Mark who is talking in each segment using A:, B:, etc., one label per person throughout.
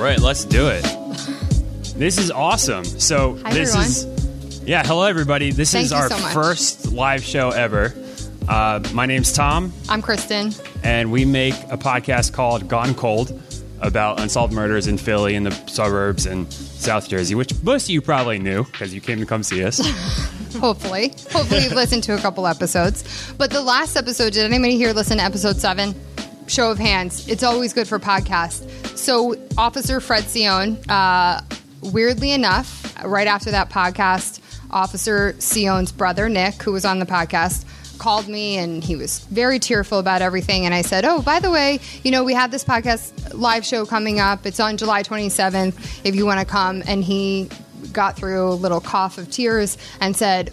A: Right, let's do it. This is awesome. So
B: Hi,
A: this
B: everyone.
A: is yeah. Hello, everybody. This
B: Thank
A: is
B: you
A: our
B: so much.
A: first live show ever. Uh, my name's Tom,
B: I'm Kristen.
A: and we make a podcast called Gone Cold about unsolved murders in Philly and the suburbs and South Jersey, which most of you probably knew because you came to come see us.
B: Hopefully. Hopefully you've listened to a couple episodes. But the last episode, did anybody here listen to episode seven? Show of hands. It's always good for podcasts. So Officer Fred Sion, uh, weirdly enough, right after that podcast, Officer Sion's brother, Nick, who was on the podcast, called me and he was very tearful about everything. And I said, Oh, by the way, you know, we have this podcast live show coming up. It's on July 27th if you want to come. And he got through a little cough of tears and said,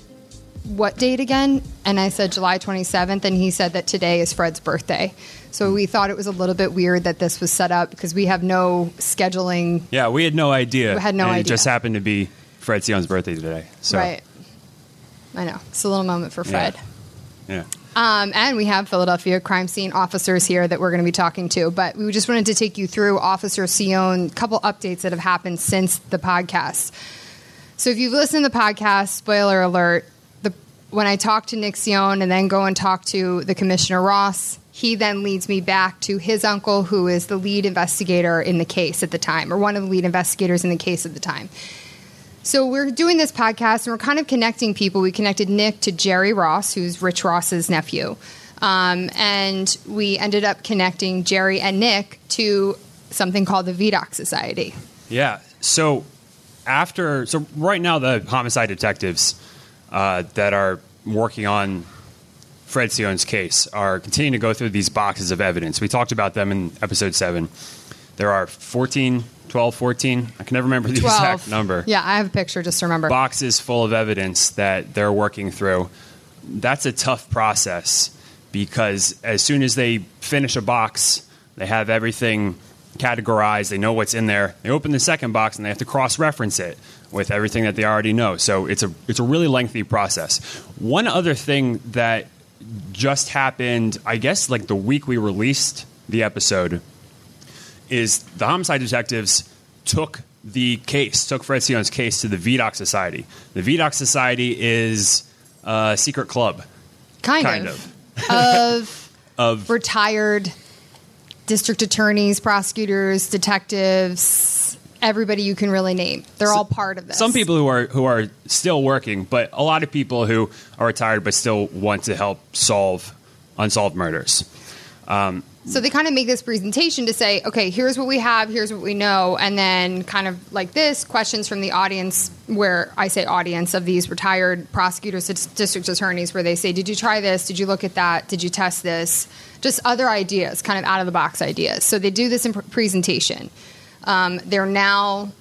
B: What date again? And I said, July 27th. And he said that today is Fred's birthday. So we thought it was a little bit weird that this was set up because we have no scheduling.
A: yeah, we had no idea.
B: We had no
A: and It
B: idea.
A: just happened to be Fred Sion's birthday today. So
B: Right. I know. It's a little moment for Fred.
A: yeah.
B: Um, and we have Philadelphia crime scene officers here that we're going to be talking to. But we just wanted to take you through Officer Sion, a couple updates that have happened since the podcast. So if you've listened to the podcast, spoiler alert, the, when I talk to Nick Sion and then go and talk to the Commissioner Ross, he then leads me back to his uncle, who is the lead investigator in the case at the time, or one of the lead investigators in the case at the time. So we're doing this podcast and we're kind of connecting people. We connected Nick to Jerry Ross, who's Rich Ross's nephew. Um, and we ended up connecting Jerry and Nick to something called the Vidocq Society.
A: Yeah. So after, so right now, the homicide detectives uh, that are working on Fred Sion's case are continuing to go through these boxes of evidence. We talked about them in episode seven. There are 14, 12, 14. I can never remember the
B: 12.
A: exact number.
B: Yeah, I have a picture, just to remember.
A: Boxes full of evidence that they're working through. That's a tough process because as soon as they finish a box, they have everything categorized, they know what's in there. They open the second box and they have to cross reference it with everything that they already know. So it's a it's a really lengthy process. One other thing that just happened, I guess like the week we released the episode is the homicide detectives took the case, took Fred Sion's case to the Vidocq Society. The Vidocq Society is a secret club,
B: kind,
A: kind
B: of.
A: of.
B: Of
A: Of
B: retired district attorneys, prosecutors, detectives, everybody you can really name. They're all part of this.
A: some people who are who are still working, but a lot of people who are retired but still want to help solve unsolved murders.
B: Um, so they kind of make this presentation to say, okay, here's what we have, here's what we know, and then kind of like this questions from the audience, where I say audience of these retired prosecutors, district attorneys, where they say, did you try this? Did you look at that? Did you test this? Just other ideas, kind of out of the box ideas. So they do this in pr- presentation. Um, they're now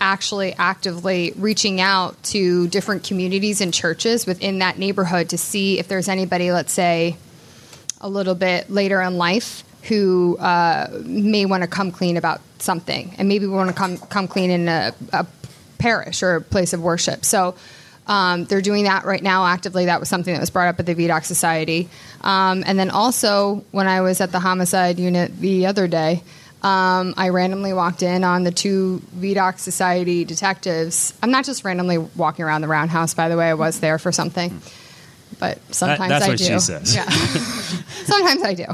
B: actually actively reaching out to different communities and churches within that neighborhood to see if there's anybody, let's say, a little bit later in life who uh, may want to come clean about something, and maybe want to come come clean in a, a parish or a place of worship. So Um, they're doing that right now actively. That was something that was brought up at the Vidocq Society. Um, and then also, when I was at the homicide unit the other day, um, I randomly walked in on the two Vidocq Society detectives. I'm not just randomly walking around the roundhouse, by the way. I was there for something. But sometimes
A: that's
B: I
A: what
B: do.
A: she says.
B: Yeah. sometimes I do.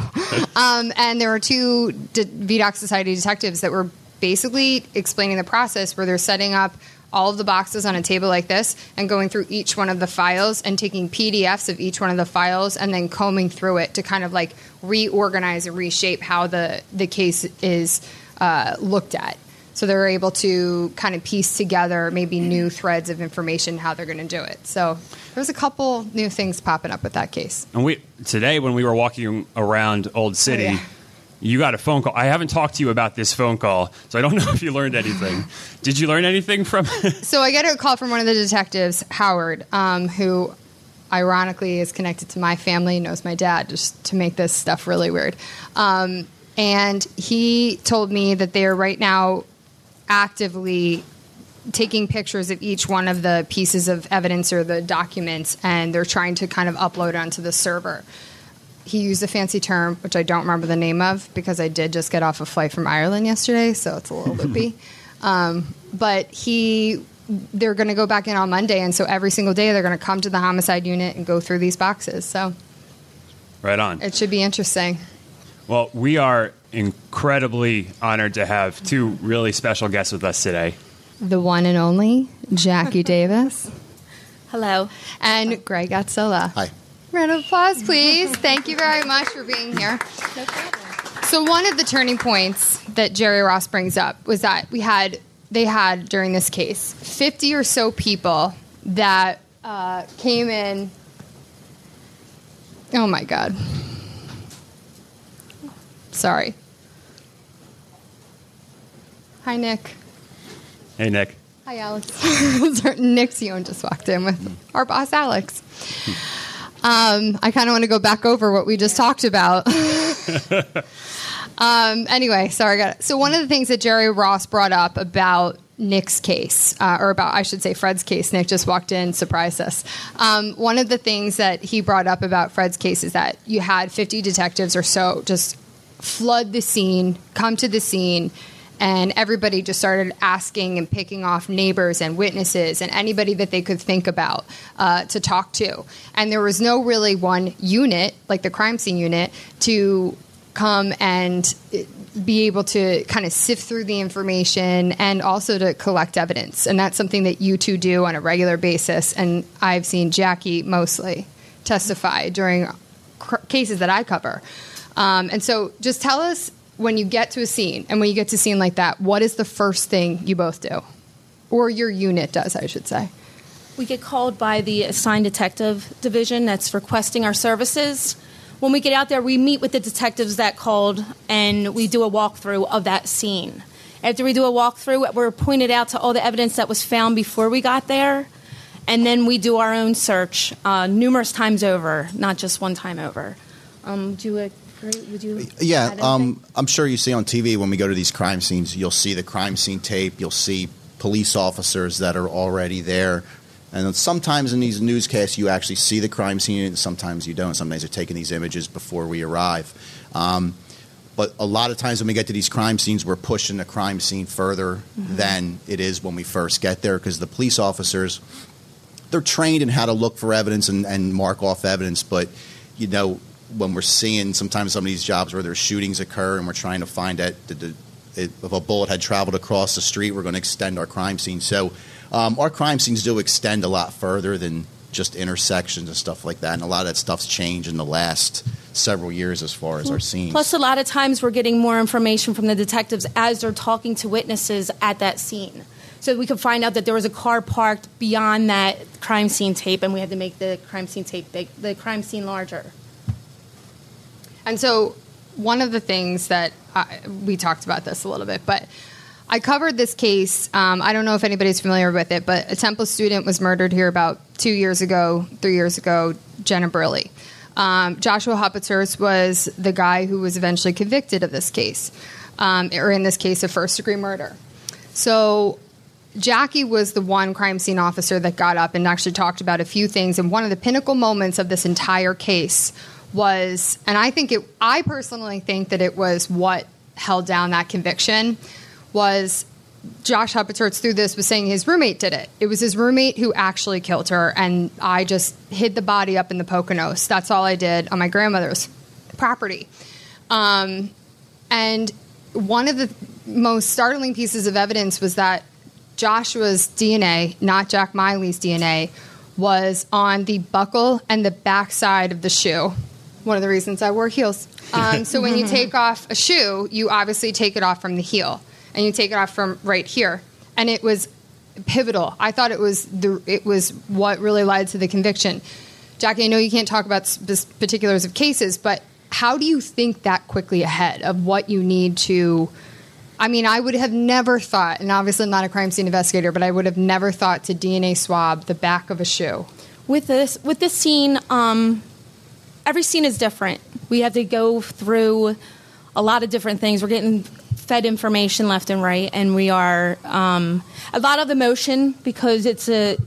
B: Um, and there were two de- Vidocq Society detectives that were basically explaining the process where they're setting up all of the boxes on a table like this and going through each one of the files and taking PDFs of each one of the files and then combing through it to kind of like reorganize and reshape how the, the case is uh, looked at. So they're able to kind of piece together maybe new threads of information how they're going to do it. So there's a couple new things popping up with that case.
A: And we today when we were walking around Old City,
B: Oh, yeah.
A: You got a phone call. I haven't talked to you about this phone call, so I don't know if you learned anything. Did you learn anything from?
B: So I get a call from one of the detectives, Howard, um, who ironically is connected to my family, knows my dad, just to make this stuff really weird. Um, and he told me that they are right now actively taking pictures of each one of the pieces of evidence or the documents, and they're trying to kind of upload onto the server. He used a fancy term, which I don't remember the name of because I did just get off a flight from Ireland yesterday, so it's a little loopy. Um, but he, they're going to go back in on Monday, and so every single day they're going to come to the homicide unit and go through these boxes. So
A: right on.
B: it should be interesting.
A: Well, we are incredibly honored to have two really special guests with us today.
B: The one and only Jacque Davis
C: Hello.
B: and Greg Yatcilla.
D: Hi.
B: Round of applause, please. Thank you very much for being here. So one of the turning points that Jerry Ross brings up was that we had they had during this case 50 or so people that uh, came in. Oh my God. Sorry. Hi, Nick.
A: Hey, Nick.
B: Hi, Alex. Nick Sion just walked in with our boss, Alex. Um, I kind of want to go back over what we just talked about. um, anyway, sorry, I got it. So, one of the things that Jerry Ross brought up about Nick's case, uh, or about, I should say, Fred's case, Nick just walked in, surprised us. Um, one of the things that he brought up about Fred's case is that you had 50 detectives or so just flood the scene, come to the scene, and everybody just started asking and picking off neighbors and witnesses and anybody that they could think about uh, to talk to. And there was no really one unit, like the crime scene unit, to come and uh, be able to kind of sift through the information and also to collect evidence. And that's something that you two do on a regular basis. And I've seen Jacque mostly testify during cr- cases that I cover. Um, and so just tell us when you get to a scene and when you get to a scene like that, what is the first thing you both do? Or your unit does, I should say.
C: We get called by the assigned detective division that's requesting our services. When we get out there, we meet with the detectives that called and we do a walkthrough of that scene. After we do a walkthrough, we're pointed out to all the evidence that was found before we got there, and then we do our own search uh, numerous times over, not just one time over. Um, do you agree? Would you?
D: Yeah, um. I'm sure you see on TV when we go to these crime scenes, you'll see the crime scene tape, you'll see police officers that are already there. And sometimes in these newscasts, you actually see the crime scene, and sometimes you don't. Sometimes they're taking these images before we arrive. Um, but a lot of times when we get to these crime scenes, we're pushing the crime scene further than it is when we first get there because the police officers, they're trained in how to look for evidence and, and mark off evidence. But, you know, when we're seeing sometimes some of these jobs where there's shootings occur and we're trying to find out the, the, if a bullet had traveled across the street, we're going to extend our crime scene. So um, our crime scenes do extend a lot further than just intersections and stuff like that. And a lot of that stuff's changed in the last several years as far as our scenes.
C: Plus, a lot of times we're getting more information from the detectives as they're talking to witnesses at that scene. So we could find out that there was a car parked beyond that crime scene tape, and we had to make the crime scene tape big, the crime scene larger.
B: And so, one of the things that I, we talked about this a little bit, but I covered this case. Um, I don't know if anybody's familiar with it, but a Temple student was murdered here about two years ago, three years ago, Jenna Burleigh. Um, Joshua Hupperterz was the guy who was eventually convicted of this case, um, or in this case, of first degree murder. So, Jacque was the one crime scene officer that got up and actually talked about a few things. And one of the pinnacle moments of this entire case was, and I think it, I personally think that it was what held down that conviction, was Josh Hupperterz through this was saying his roommate did it. It was his roommate who actually killed her, and I just hid the body up in the Poconos. That's all I did on my grandmother's property. Um, and one of the most startling pieces of evidence was that Joshua's DNA, not Jack Miley's DNA, was on the buckle and the backside of the shoe. One of the reasons I wore heels. Um, so when you take off a shoe, you obviously take it off from the heel, and you take it off from right here. And it was pivotal. I thought it was the it was what really led to the conviction. Jacque, I know you can't talk about sp- particulars of cases, but how do you think that quickly ahead of what you need to? I mean, I would have never thought, and obviously I'm not a crime scene investigator, but I would have never thought to DNA swab the back of a shoe.
C: With this with this scene, um, every scene is different. We have to go through a lot of different things. We're getting fed information left and right, and we are um, a lot of emotion because it's a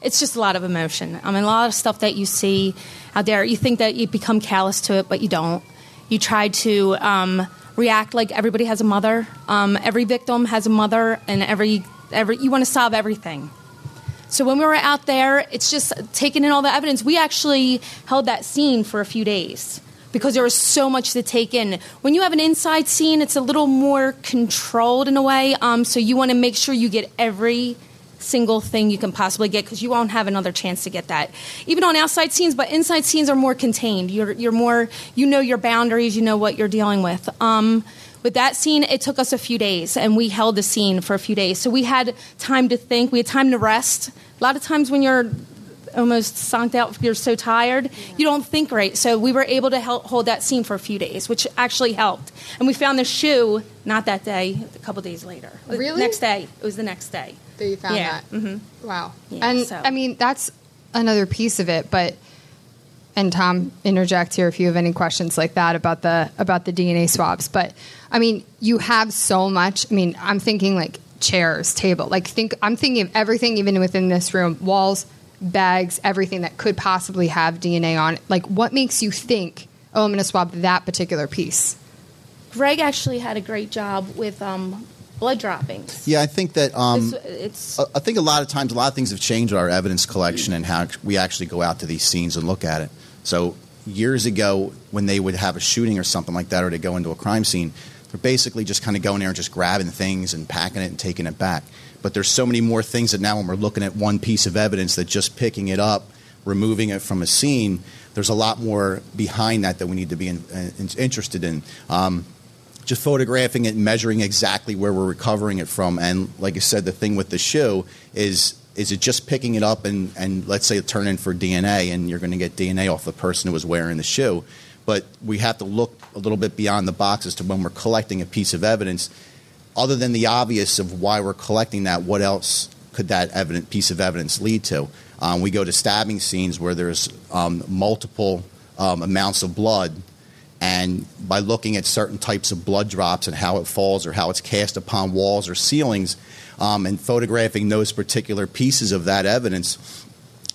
C: it's just a lot of emotion. I mean, a lot of stuff that you see out there. You think that you become callous to it, but you don't. You try to um, react like everybody has a mother. Um, every victim has a mother, and every every you want to solve everything. So when we were out there, it's just taking in all the evidence. We actually held that scene for a few days because there was so much to take in. When you have an inside scene, it's a little more controlled in a way. Um, so you want to make sure you get every single thing you can possibly get because you won't have another chance to get that. Even on outside scenes, but inside scenes are more contained. You're, you're more, you know your boundaries, you know what you're dealing with. Um, with that scene, it took us a few days, and we held the scene for a few days. So we had time to think, we had time to rest. A lot of times when you're almost sunk out, you're so tired, you don't think right. So we were able to help hold that scene for a few days, which actually helped. And we found the shoe not that day, a couple days later.
B: Really?
C: Next day. It was the next day.
B: that you found
C: Yeah.
B: that.
C: Mm-hmm.
B: Wow.
C: Yeah,
B: and
C: so-
B: I mean, that's another piece of it, but and Tom interject here if you have any questions like that about the about the DNA swabs. But I mean, you have so much. I mean, I'm thinking like chairs, table. Like think I'm thinking of everything even within this room, walls, bags, everything that could possibly have DNA on it. Like what makes you think, "Oh, I'm going to swab that particular piece?"
C: Greg actually had a great job with um, blood droppings.
D: Yeah, I think that um,
C: It's- it's
D: I I think a lot of times, a lot of things have changed our evidence collection and how we actually go out to these scenes and look at it. So years ago, when they would have a shooting or something like that, or they go into a crime scene, they're basically just kind of going there and just grabbing things and packing it and taking it back. But there's so many more things that now, when we're looking at one piece of evidence, that just picking it up, removing it from a scene, there's a lot more behind that that we need to be in, in, interested in. Um, just photographing it measuring exactly where we're recovering it from. And like I said, the thing with the shoe is is it just picking it up and, and let's say turn in for DNA and you're going to get DNA off the person who was wearing the shoe. But we have to look a little bit beyond the box as to when we're collecting a piece of evidence. Other than the obvious of why we're collecting that, what else could that evident piece of evidence lead to? Um, we go to stabbing scenes where there's um, multiple um, amounts of blood and by looking at certain types of blood drops and how it falls or how it's cast upon walls or ceilings um, and photographing those particular pieces of that evidence,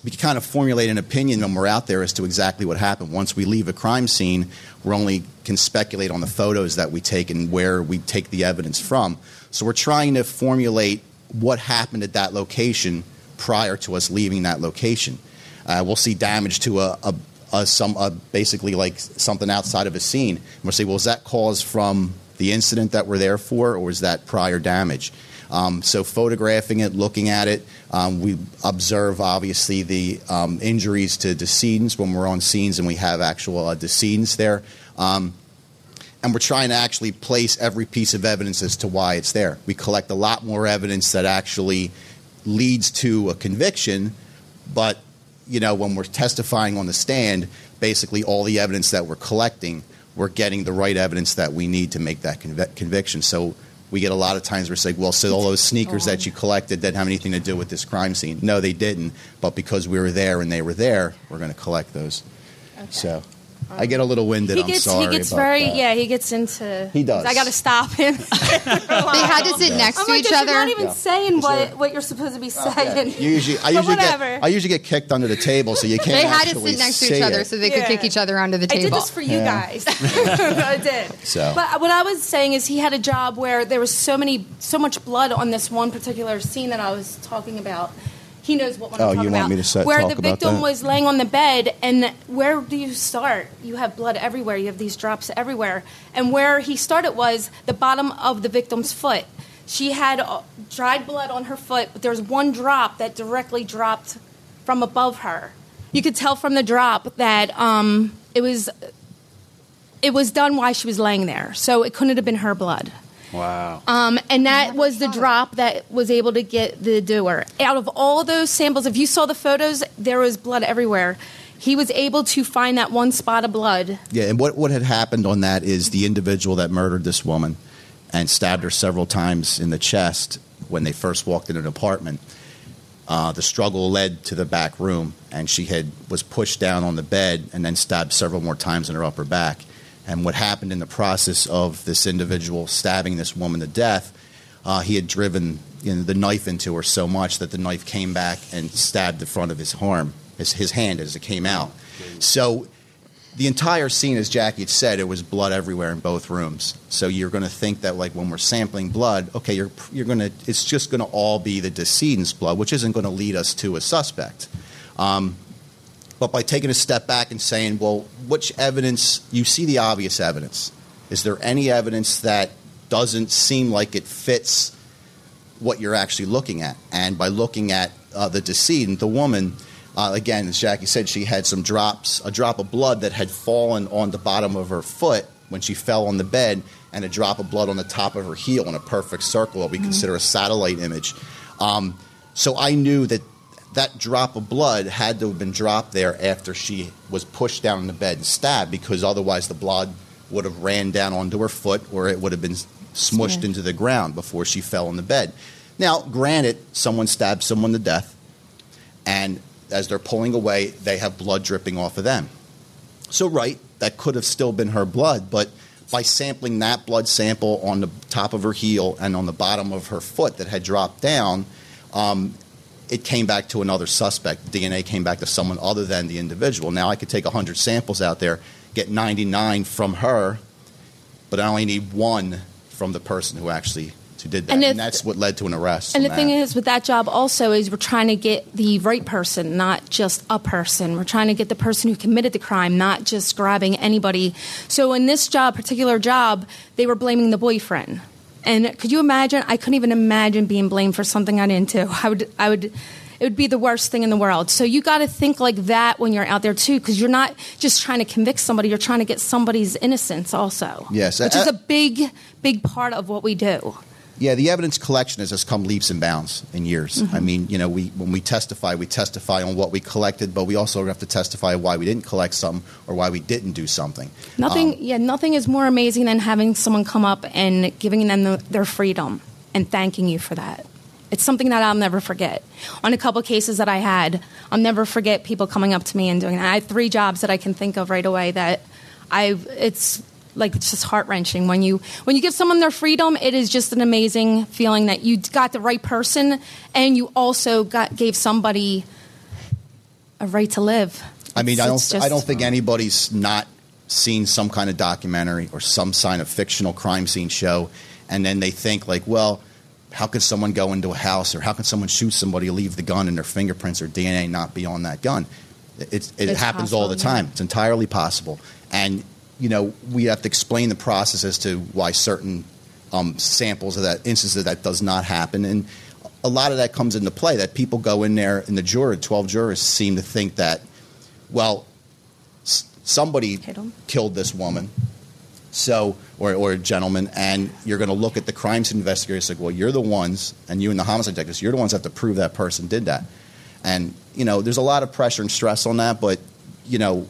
D: we can kind of formulate an opinion when we're out there as to exactly what happened. Once we leave a crime scene, we only can speculate on the photos that we take and where we take the evidence from. So we're trying to formulate what happened at that location prior to us leaving that location. Uh, we'll see damage to a, a, some basically like something outside of a scene. And we'll say, well, is that caused from the incident that we're there for, or is that prior damage? Um, so photographing it, looking at it, um, we observe obviously the um, injuries to decedents when we're on scenes and we have actual uh, decedents there. Um, and we're trying to actually place every piece of evidence as to why it's there. We collect a lot more evidence that actually leads to a conviction, but you know when we're testifying on the stand, basically all the evidence that we're collecting, we're getting the right evidence that we need to make that conv- conviction. So we get a lot of times we're saying, well, so all those sneakers that you collected didn't have anything to do with this crime scene. No, they didn't. But because we were there and they were there, we're going to collect those. So. I get a little winded.
C: he
D: I'm
C: gets
D: sorry.
C: he gets very
D: that.
C: yeah he gets into
D: He does.
C: I got to stop him.
B: They had to sit next
C: I'm
B: to
C: like,
B: each
C: "You're
B: other.
C: not even
D: Yeah.
C: saying
D: Is there-
C: what what you're supposed to be oh, saying.
D: You usually, I usually get, I usually get kicked under the table, so you can't.
B: They had to sit next to
D: see
B: each other
D: it.
B: so they could kick each other under the table.
C: I did
B: table.
C: this for you
D: Yeah.
C: guys. I did.
D: So.
C: But what I was saying is he had a job where there was so many, so much blood on this one particular scene that I was talking about. He knows what one
D: Oh,
C: I'm talking
D: you want
C: about.
D: me to set-
C: where the victim was laying on the bed, and where do you start? You have blood everywhere. You have these drops everywhere. And where he started was the bottom of the victim's foot. She had uh, dried blood on her foot, but there was one drop that directly dropped from above her. You could tell from the drop that um, it was it was done while she was laying there, so it couldn't have been her blood.
A: Wow.
C: Um, and that was the drop that was able to get the doer. Out of all those samples, if you saw the photos, there was blood everywhere. He was able to find that one spot of blood.
D: Yeah, and what, what had happened on that is the individual that murdered this woman and stabbed her several times in the chest when they first walked in an apartment. Uh, the struggle led to the back room, and she had was pushed down on the bed and then stabbed several more times in her upper back. And what happened in the process of this individual stabbing this woman to death, uh, he had driven you know, the knife into her so much that the knife came back and stabbed the front of his arm, his, his hand as it came out. So the entire scene, as Jacque had said, it was blood everywhere in both rooms. So you're going to think that, like, when we're sampling blood, okay, you're you're going to it's just going to all be the decedent's blood, which isn't going to lead us to a suspect. Um, but by taking a step back and saying, well, which evidence you see the obvious evidence? Is there any evidence that doesn't seem like it fits what you're actually looking at? And by looking at uh, the decedent, the woman. Uh, again, as Jacque said, she had some drops, a drop of blood that had fallen on the bottom of her foot when she fell on the bed, and a drop of blood on the top of her heel in a perfect circle, what we consider a satellite image. Um, so I knew that that drop of blood had to have been dropped there after she was pushed down in the bed and stabbed, because otherwise the blood would have ran down onto her foot, or it would have been smushed
C: Yeah.
D: into the ground before she fell in the bed. Now, granted, someone stabbed someone to death, and as they're pulling away, they have blood dripping off of them. So, right, that could have still been her blood, but by sampling that blood sample on the top of her heel and on the bottom of her foot that had dropped down, um, it came back to another suspect. DNA came back to someone other than the individual. Now, I could take 100 samples out there, get 99 from her, but I only need one from the person who actually who did that.
C: And
D: And, that's what led to an arrest.
C: And the thing is, with that job also, is we're trying to get the right person, not just a person. We're trying to get the person who committed the crime, not just grabbing anybody. So in this job, particular job, they were blaming the boyfriend. And could you imagine? I couldn't even imagine being blamed for something I didn't do. I would, I would. It would be the worst thing in the world. So you got to think like that when you're out there too, because you're not just trying to convict somebody; you're trying to get somebody's innocence also.
D: Yes,
C: which
D: uh,
C: is a big, big part of what we do.
D: Yeah, the evidence collection has just come leaps and bounds in years.
C: Mm-hmm.
D: I mean, you know, we when we testify, we testify on what we collected, but we also have to testify why we didn't collect something or why we didn't do something.
C: Nothing,
D: Um,
C: yeah, nothing is more amazing than having someone come up and giving them the, their freedom and thanking you for that. It's something that I'll never forget. On a couple cases that I had, I'll never forget people coming up to me and doing that. I had three jobs that I can think of right away that I. It's like it's just heart wrenching when you when you give someone their freedom. It is just an amazing feeling that you got the right person and you also got gave somebody a right to live.
D: I mean,
C: It's-
D: I don't,
C: it's
D: I don't think anybody's not seen some kind of documentary or some sign of fictional crime scene show, and then they think like, well, how could someone go into a house or how can someone shoot somebody, leave the gun, and their fingerprints or DNA not be on that gun? It's, it
C: It's
D: happens all the
C: possible, yeah.
D: time. It's entirely possible, and you know we have to explain the process as to why certain um, samples of that instances of that does not happen, and a lot of that comes into play. That people go in there, and the juror, twelve jurors, seem to think that, well, s- somebody killed this woman, so or, or a gentleman, and you're going to look at the crime scene investigators like, well, you're the ones, and you and the homicide detectives, you're the ones that have to prove that person did that, and you know, there's a lot of pressure and stress on that, but you know,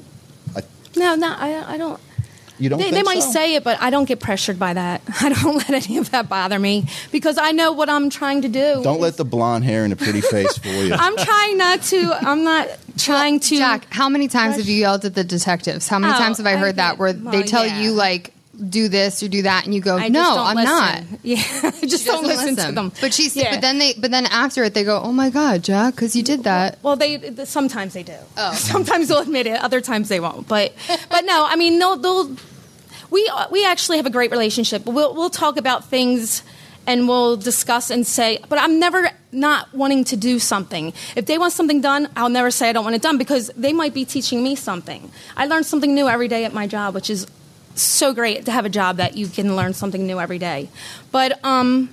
D: I,
C: No, no, I, I don't.
D: You don't
C: They,
D: think
C: they might
D: so?
C: say it, but I don't get pressured by that. I don't let any of that bother me because I know what I'm trying to do.
D: Don't let the blonde hair and the pretty face fool you.
C: I'm trying not to. I'm not trying to.
B: Jack, how many times have you yelled at the detectives? How many
C: Oh,
B: times have I
C: I
B: heard that where
C: well,
B: they tell
C: yeah.
B: you like do this or do that, and you go,
C: I just
B: "No,
C: don't
B: I'm
C: listen.
B: not."
C: Yeah, just don't
B: doesn't
C: listen, to them.
B: But she's
C: Yeah.
B: but then they but then after it they go, "Oh my god, Jack, because you did that."
C: Well, they sometimes they do.
B: Oh.
C: Sometimes they'll admit it. Other times they won't. But but no, I mean they'll they'll we we actually have a great relationship. We'll we'll talk about things and we'll discuss and say. But I'm never not wanting to do something. If they want something done, I'll never say I don't want it done because they might be teaching me something. I learn something new every day at my job, which is so great to have a job that you can learn something new every day. But um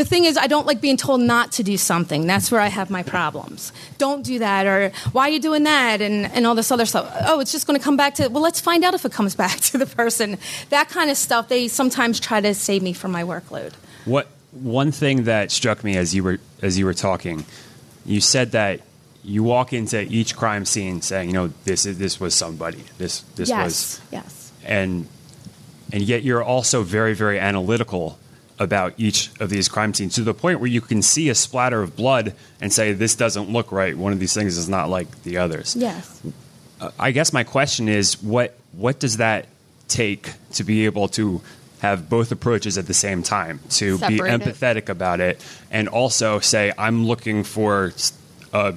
C: the thing is, I don't like being told not to do something. That's where I have my problems. Don't do that, or why are you doing that, and, and all this other stuff. Oh, it's just going to come back to, well, let's find out if it comes back to the person. That kind of stuff, they sometimes try to save me from my workload.
A: What one thing that struck me as you were as you were talking, you said that you walk into each crime scene saying, you know, this is this was somebody. This this
C: yes,
A: was
C: yes.
A: And and yet you're also very very analytical about each of these crime scenes to the point where you can see a splatter of blood and say this doesn't look right one of these things is not like the others
C: Yes.
A: Uh, i guess my question is what what does that take to be able to have both approaches at the same time to be
B: Separate it.
A: empathetic about it and also say i'm looking for a,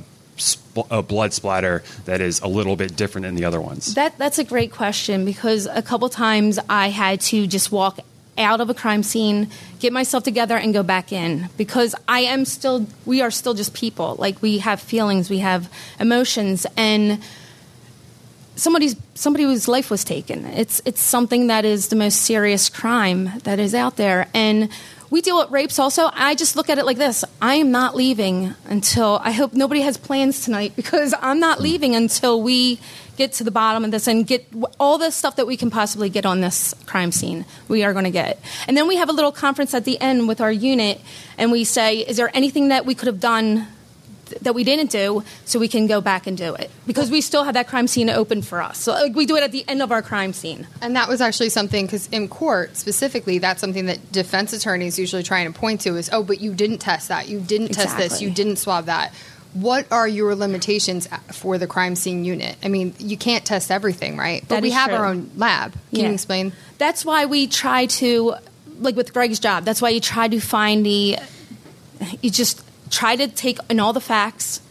A: a blood splatter that is a little bit different than the other ones
C: That that's a great question because a couple times I had to just walk out of a crime scene, get myself together, and go back in because I am still. We are still just people. Like we have feelings, we have emotions, and somebody's somebody whose life was taken. It's it's something that is the most serious crime that is out there, and we deal with rapes also. I just look at it like this: I am not leaving until I hope nobody has plans tonight because I'm not mm. leaving until we get to the bottom of this and get all the stuff that we can possibly get on this crime scene. We are going to get, and then we have a little conference at the end with our unit, and we say, "Is there anything that we could have done?" That we didn't do so we can go back and do it because we still have that crime scene open for us so like, we do it at the end of our crime scene
B: And that was actually something because in court specifically, that's something that defense attorneys usually try and point to is, oh, but you didn't test that, you didn't test this, you didn't swab that. What are your limitations uh, for the crime scene unit? I mean, you can't test everything, right? But we have
C: true.
B: our own lab. Can
C: Yeah.
B: you explain?
C: that's why we try to like with greg's job that's why you try to find the you just try to take in all the facts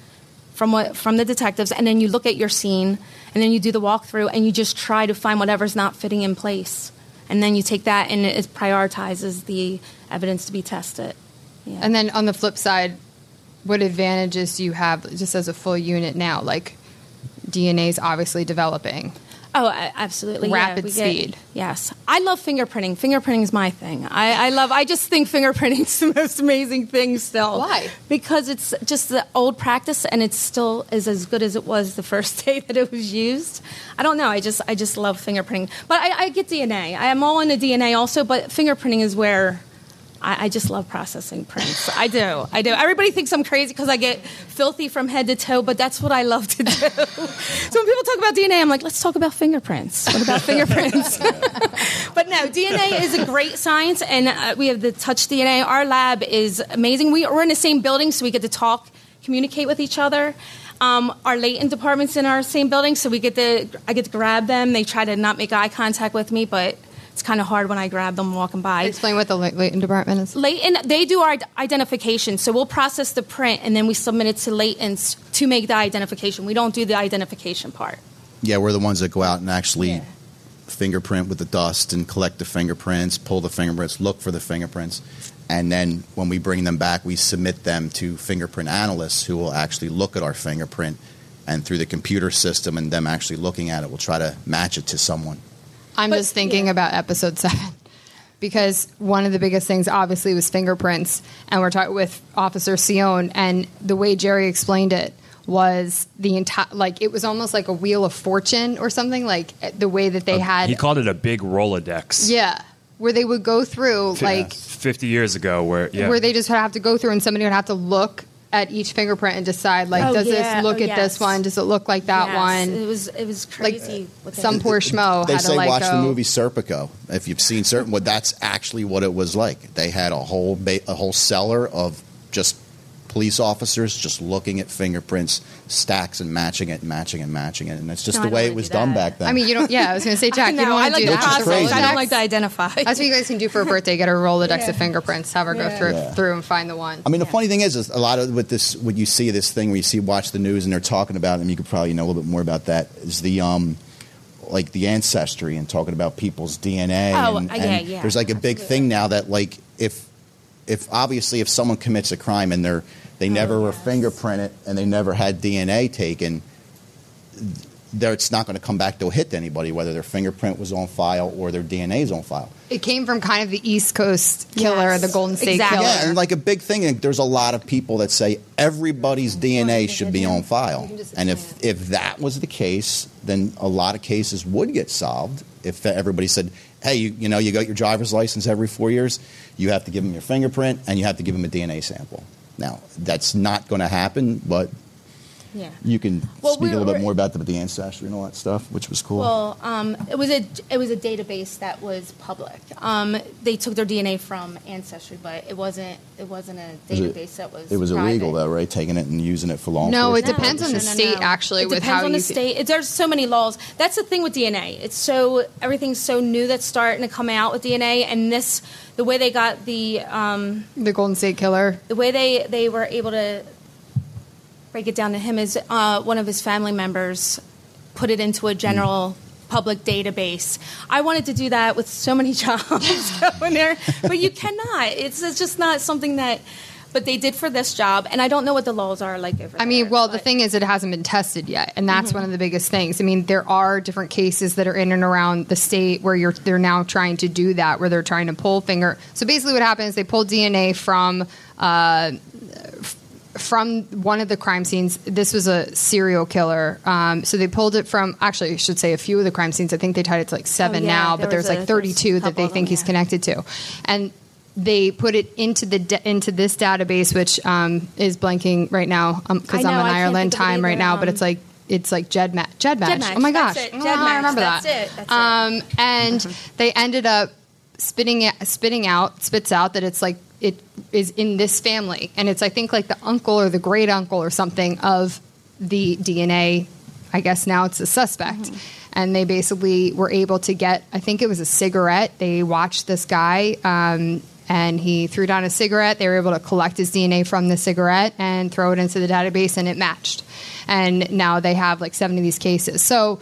C: from what from the detectives and then you look at your scene and then you do the walkthrough and you just try to find whatever's not fitting in place and then you take that and it prioritizes the evidence to be tested yeah.
B: And then on the flip side, what advantages do you have just as a full unit now? Like DNA is obviously developing.
C: Oh, absolutely. yeah,
B: Rapid
C: get-
B: speed.
C: yes. I love fingerprinting. Fingerprinting is my thing. I, I love, I just think fingerprinting is the most amazing thing still.
B: Why?
C: Because it's just the old practice and it still is as good as it was the first day that it was used. I don't know. I just, I just love fingerprinting. But I, I get DNA. I am all into DNA also, but fingerprinting is where I, I just love processing prints. I do. I do. Everybody thinks I'm crazy because I get filthy from head to toe, but that's what I love to do. so when people talk about DNA, I'm like, let's talk about fingerprints. What about fingerprints? but no, DNA is a great science, and uh, we have the Touch DNA. Our lab is amazing. We, we're in the same building, so we get to talk, communicate with each other. Um, our latent department's in our same building, so we get to I get to grab them. They try to not make eye contact with me, but it's kind of hard when I grab them walking by.
B: Explain what the la- latent department is.
C: Latent, they do our identification. So we'll process the print and then we submit it to Latents to make the identification. We don't do the identification part.
D: Yeah, we're the ones that go out and actually fingerprint with the dust and collect the fingerprints, pull the fingerprints, look for the fingerprints, and then when we bring them back, we submit them to fingerprint analysts who will actually look at our fingerprint and through the computer system and them actually looking at it, we'll try to match it to someone.
B: I'm
C: But-
B: just thinking
C: yeah.
B: about episode seven because one of the biggest things obviously was fingerprints, and we're talking with Officer Sion, and the way Jerry explained it was the entire like it was almost like a wheel of fortune or something like the way that they had
A: he called it a big rolodex.
B: Yeah. Where they would go through like
A: 50 years ago where yeah.
B: Where they just would have to go through and somebody would have to look at each fingerprint and decide like,
C: Oh,
B: does
C: yeah.
B: this look
C: Oh,
B: at this one? Does it look like that
C: Yes,
B: one?
C: It was it was crazy. what they
B: some poor schmo
D: They
B: had to
D: say
B: like
D: watch
B: go.
D: the movie Serpico. If you've seen certain, well, that's actually what it was like. They had a whole ba- a whole cellar of just police officers just looking at fingerprints, stacks, and matching it, and matching and matching it, and that's just
C: No,
D: the way it was
C: do
D: done back then.
B: I mean, you don't. Yeah, I was going to say, Jack, you don't
C: I
B: want to
C: like
B: do
C: the
B: that.
D: Which is crazy.
C: process. I don't like to identify.
B: That's what you guys can do for a birthday. Get a Rolodex of fingerprints. Have her go through
D: Yeah.
B: through and find the one.
D: I mean, the funny thing is, is a lot of with this, when you see this thing where you see watch the news and they're talking about, it, and you could probably know a little bit more about that, is the um, like the ancestry and talking about people's DNA.
C: Oh,
D: and,
C: uh,
D: and
C: yeah, yeah,
D: There's like a big
C: absolutely.
D: thing now that like if if obviously if someone commits a crime and they're they oh, never were
C: Oh, yes.
D: fingerprinted and they never had DNA taken, there it's not going to come back to hit anybody whether their fingerprint was on file or their DNA is on file.
B: It came from kind of the East Coast killer,
C: Yes,
B: the Golden State
C: exactly.
B: killer.
D: Yeah, and like a big thing, and there's a lot of people that say everybody's DNA should be on file. And if, if that was the case, then a lot of cases would get solved. If everybody said, hey, you, you know, you got your driver's license every four years, you have to give them your fingerprint and you have to give them a DNA sample. Now, that's not going to happen, but
C: Yeah.
D: you can
C: Well,
D: speak a little bit more about the, the ancestry and all that stuff, which was cool.
C: Well, um, it was a it was a database that was public. Um, they took their DNA from Ancestry, but it wasn't it wasn't a
D: Was it-
C: database that was.
D: it was illegal, though, right? Taking it and using it for law
B: No, it
D: enforcement.
B: depends on the state, actually,
C: It
B: with
C: depends
B: how
C: on the state. It, there's so many laws. That's the thing with DNA. It's so everything's so new that's starting to come out with DNA, and this the way they got the um,
B: the Golden State killer.
C: the way they they were able to break it down to him is uh, one of his family members put it into a general public database. I wanted to do that with so many jobs going there, but you cannot. It's, it's just not something that. But they did for this job, and I don't know what the laws are like over
B: I mean,
C: there,
B: well, the thing is, it hasn't been tested yet, and that's
C: Mm-hmm.
B: one of the biggest things. I mean, there are different cases that are in and around the state where you're they're now trying to do that, where they're trying to pull finger. So basically, what happens? Is they pull DNA from. Uh, from one of the crime scenes, this was a serial killer. Um, so they pulled it from. Actually, I should say a few of the crime scenes. I think they tied it to like seven
C: Oh, yeah,
B: now,
C: there
B: but there's
C: a-
B: like 32
C: a
B: that they think
C: them,
B: he's
C: yeah.
B: connected to, and they put it into the da- into this database, which um, is blanking right now because
C: I
B: I'm
C: know,
B: on
C: I can't
B: Ireland time right now. but
C: um,
B: it's like it's like Jed GEDmatch.
C: GEDmatch.
B: GEDmatch, Oh my gosh,
C: it,
B: Oh, I remember
C: that's
B: that.
C: it, that's it.
B: Um, and they ended up spitting it, spitting out, spits out that it's like it is in this family, and it's I think like the uncle or the great uncle or something of the DNA. I guess now it's a suspect.
C: Mm-hmm.
B: And they basically were able to get, I think it was a cigarette. They watched this guy um, and he threw down a cigarette. They were able to collect his DNA from the cigarette and throw it into the database, and it matched. And now they have like seven of these cases. So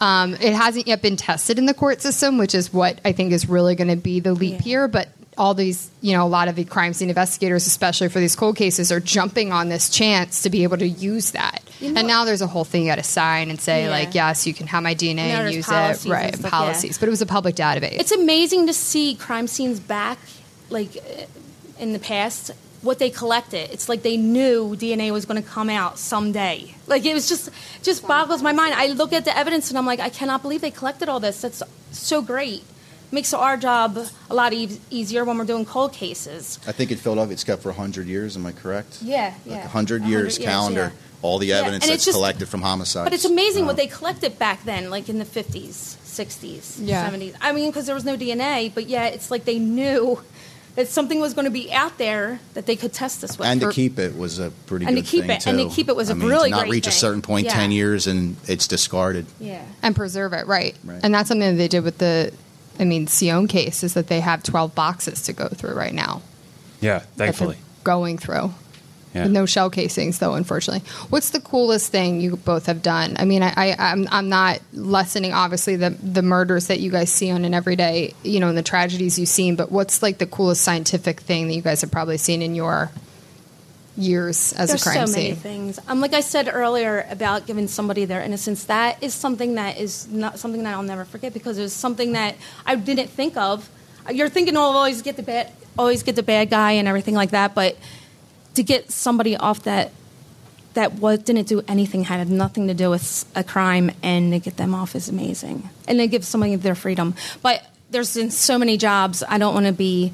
B: um, it hasn't yet been tested in the court system, which is what I think is really going to be the leap
C: Yeah.
B: here. But all these, you know, a lot of the crime scene investigators, especially for these cold cases, are jumping on this chance to be able to use that.
C: You know-
B: and now there's a whole thing you got to sign and say,
C: Yeah.
B: like, yes, you can have my DNA
C: Now
B: and use it,
C: and
B: right?
C: yeah.
B: policies, but it was a public database.
C: It's amazing to see crime scenes back, like uh, in the past, what they collected. It's like they knew DNA was going to come out someday. Like it was just just boggles my mind. I look at the evidence and I'm like, I cannot believe they collected all this. That's so great. Makes our job a lot e- easier when we're doing cold cases.
D: I think in Philadelphia it's kept for 100 years, am I correct?
C: Yeah,
D: Like
C: yeah.
D: 100 years calendar, all the
C: Yeah,
D: evidence
C: and
D: that's
C: just-
D: collected from homicides.
C: But it's amazing
D: Wow.
C: what they collected back then, like in the 50s, 60s,
B: Yeah.
C: 70s. I mean, because there was no DNA, but yeah, it's like they knew that something was going to be out there that they could test this with.
D: And to keep it was a pretty
C: And to keep
D: thing
C: it- and to keep it was
D: I
C: a
D: mean,
C: really
D: to not
C: great
D: reach a certain point,
C: Yeah.
D: 10 years, and it's discarded.
C: yeah.
B: and preserve it, right.
D: Right.
B: And that's something that they did with the, I mean, Sion case is that they have 12 boxes to go through right now.
A: Yeah, thankfully.
B: going through.
A: Yeah.
B: With no shell casings, though, unfortunately. What's the coolest thing you both have done? I mean, I, I, I'm, I'm not lessening, obviously, the, the murders that you guys see on an everyday, you know, and the tragedies you've seen, but what's like the coolest scientific thing that you guys have probably seen in your years as
C: There's
B: a crime
C: so many
B: scene?
C: things. Um, like I said earlier about giving somebody their innocence, that is something that is not something that I'll never forget because it was something that I didn't think of. You're thinking, oh, always get the bad, always get the bad guy and everything like that, but to get somebody off that that was didn't do anything, had nothing to do with a crime, and to get them off is amazing, and to give somebody their freedom. But there's in so many jobs, I don't want to be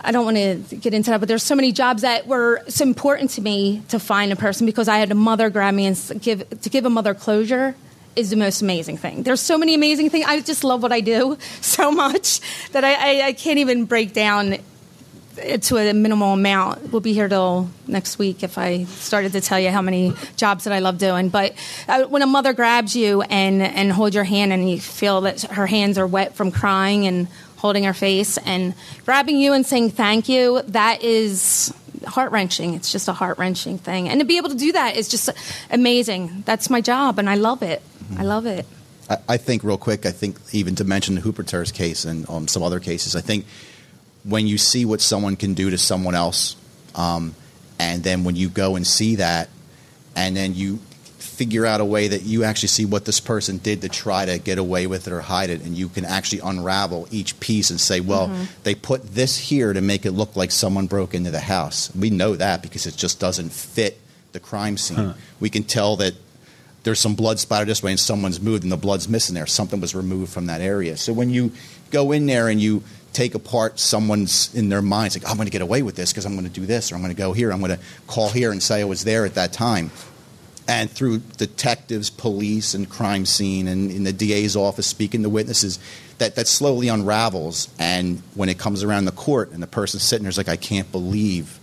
C: I don't want to get into that, but there's so many jobs that were so important to me to find a person because I had a mother grab me and give to give a mother closure is the most amazing thing. There's so many amazing things. I just love what I do so much that I, I, I can't even break down to a minimal amount. We'll be here till next week if I started to tell you how many jobs that I love doing. But uh, when a mother grabs you and and holds your hand and you feel that her hands are wet from crying and holding her face and grabbing you and saying thank you, that is heart wrenching. It's just a heart wrenching thing, and to be able to do that is just amazing. That's my job, and I love it. I love it.
D: I, I think real quick. I think even to mention the Hupperterz's case and um, some other cases. I think when you see what someone can do to someone else, um, and then when you go and see that, and then you figure out a way that you actually see what this person did to try to get away with it or hide it, and you can actually unravel each piece and say, well,
E: Mhm.
D: they put this here to make it look like someone broke into the house. We know that because it just doesn't fit the crime scene.
E: Huh.
D: We can tell that there's some blood splattered this way and someone's moved and the blood's missing there. Something was removed from that area. So when you go in there and you take apart someone's in their minds, like, I'm going to get away with this because I'm going to do this or I'm going to go here, I'm going to call here and say I was there at that time. And through detectives, police, and crime scene, and in the DA's office speaking to witnesses, that, that slowly unravels. And when it comes around the court and the person sitting there, is like, I can't believe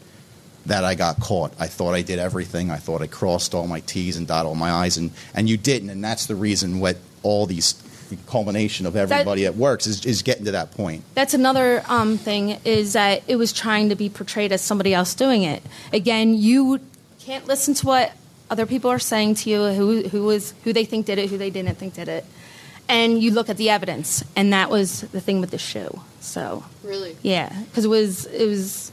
D: that I got caught. I thought I did everything. I thought I crossed all my T's and dotted all my I's, and, and you didn't. And that's the reason what all these the culmination of everybody that works is, is getting to that point.
C: That's another um, thing is that it was trying to be portrayed as somebody else doing it. Again, you can't listen to what other people are saying to you, who who was who they think did it, who they didn't think did it, and you look at the evidence, and that was the thing with the shoe. So
B: Really?
C: yeah, because it was it was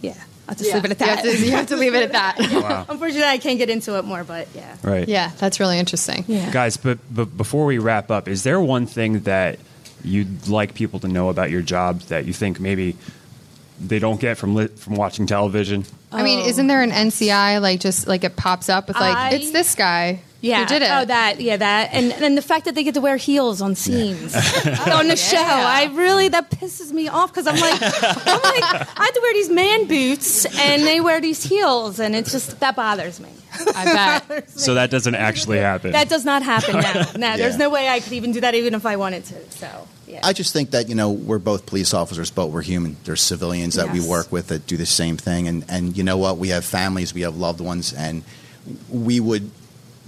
C: yeah. I'll just
B: Yeah.
C: leave it at
B: You
C: that.
B: have to- you have to leave it at that. Wow.
C: Unfortunately, I can't get into it more, but yeah.
A: Right.
B: Yeah, that's really interesting.
C: Yeah.
A: Guys, but, but before we wrap up, is there one thing that you'd like people to know about your job that you think maybe they don't get from li- from watching television?
B: I mean, isn't there an NCI like just like it pops up with like
C: I-
B: it's this guy
C: Yeah.
B: who did it?
C: Oh, that. Yeah, that. And and the fact that they get to wear heels on scenes on the show, I really that pisses me off because I'm like, I'm like, I have to wear these man boots and they wear these heels, and it's just that bothers me.
B: I bet.
A: So that doesn't actually happen.
C: That does not happen now. No, there's no way I could even do that even if I wanted to. So yeah.
D: I just think that you know we're both police officers, but we're human. There's civilians that we work with that do the same thing, and and you know what? We have families, we have loved ones, and we would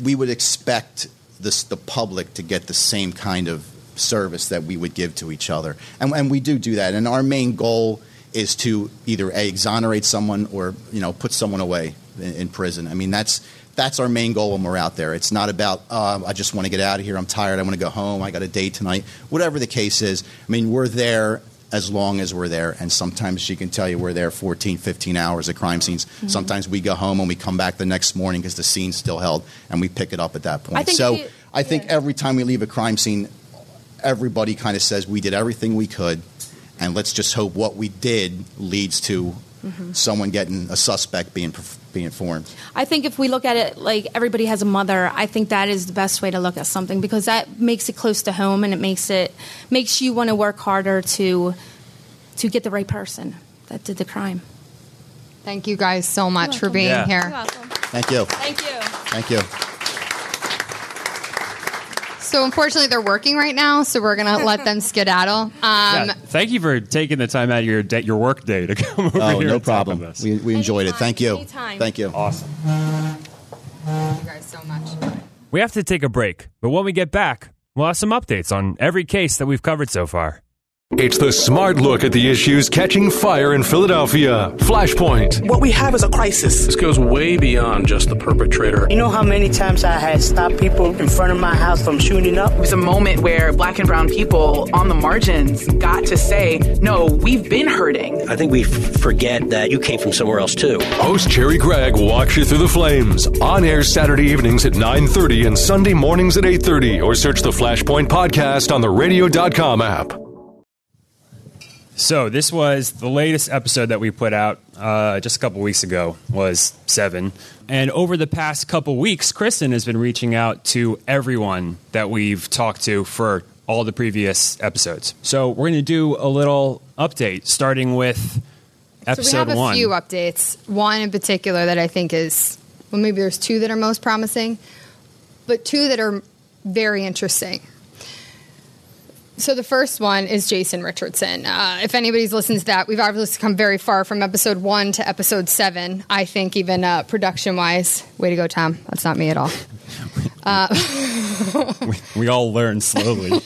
D: we would expect this the public to get the same kind of service that we would give to each other, and and we do do that. And our main goal is to either a exonerate someone or you know put someone away in, in prison. I mean that's that's our main goal when we're out there. It's not about uh, I just want to get out of here. I'm tired. I want to go home. I got a date tonight. Whatever the case is. I mean we're there as long as we're there. And sometimes she can tell you we're there 14 15 hours at crime scenes.
C: Mm-hmm.
D: sometimes we go home and we come back the next morning because the scene's still held and we pick it up at that point.
C: I think
D: so
C: you-
D: i think every time we leave a crime scene everybody kind of says we did everything we could and let's just hope what we did leads to
C: Mhm.
D: someone getting a suspect being being informed
C: I think if we look at it like everybody has a mother, I think that is the best way to look at something because that makes it close to home and it makes it makes you want to work harder to to get the right person that did the crime.
B: Thank you guys so much for being
D: Yeah.
B: here.
C: You're welcome.
D: thank you
C: Thank you.
D: thank you
B: So unfortunately, they're working right now, so we're gonna let them skedaddle. Um,
A: Yeah, thank you for taking the time out of your day, your work day to come over
D: oh
A: here
D: no problem
A: with us.
D: we, we enjoyed it thank you
C: anytime.
D: thank you
A: awesome
B: Thank you guys so much.
F: We have to take a break, but when we get back, we'll have some updates on every case that we've covered so far.
G: It's the smart look at the issues catching fire in Philadelphia. Flashpoint.
H: What we have is a crisis. This goes way beyond just the perpetrator.
I: You know how many times I had stopped people in front of my house from shooting up?
J: It was a moment where black and brown people on the margins got to say, no, we've been hurting.
K: I think we f- forget that you came from somewhere else too.
G: Host Cherri Gregg walks you through the flames. On air Saturday evenings at 9.30 and Sunday mornings at 8.30 or search the Flashpoint podcast on the radio.com app.
A: So this was the latest episode that we put out uh, just a couple weeks ago. Was seven, and over the past couple weeks, Kristen has been reaching out to everyone that we've talked to for all the previous episodes. So we're going to do a little update, starting with episode
B: so we have a
A: one.
B: few updates. One in particular that I think is well, maybe there's two that are most promising, but two that are very interesting. So the first one is Jason Richardson. Uh, if anybody's listened to that, we've obviously come very far from episode one to episode seven. I think even uh, production wise. Way to go, Tom. That's not me at all. Uh,
A: we, we all learn slowly.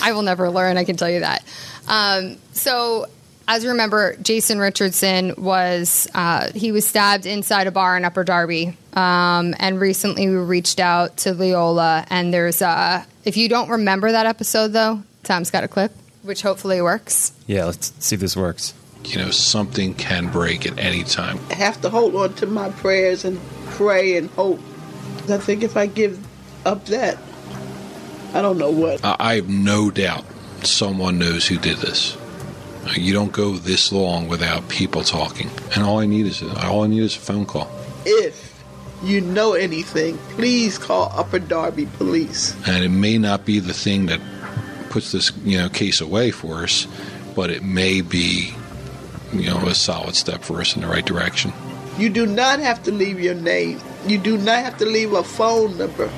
B: I will never learn. I can tell you that. Um, so, as you remember, Jason Richardson was uh, he was stabbed inside a bar in Upper Darby, um, and recently we reached out to Leola. And there's uh, if you don't remember that episode though, Tom's got a clip, which hopefully works.
A: yeah, let's see if this works.
H: You know, something can break at any time.
E: I have to hold on to my prayers and pray and hope. I think if I give up that, I don't know what.
H: I I have no doubt someone knows who did this. You don't go this long without people talking, and all I need is a, all I need is a phone call.
E: If you know anything, please call Upper Darby Police.
H: And it may not be the thing that puts this you know case away for us, but it may be you know a solid step for us in the right direction.
E: You do not have to leave your name. You do not have to leave a phone number.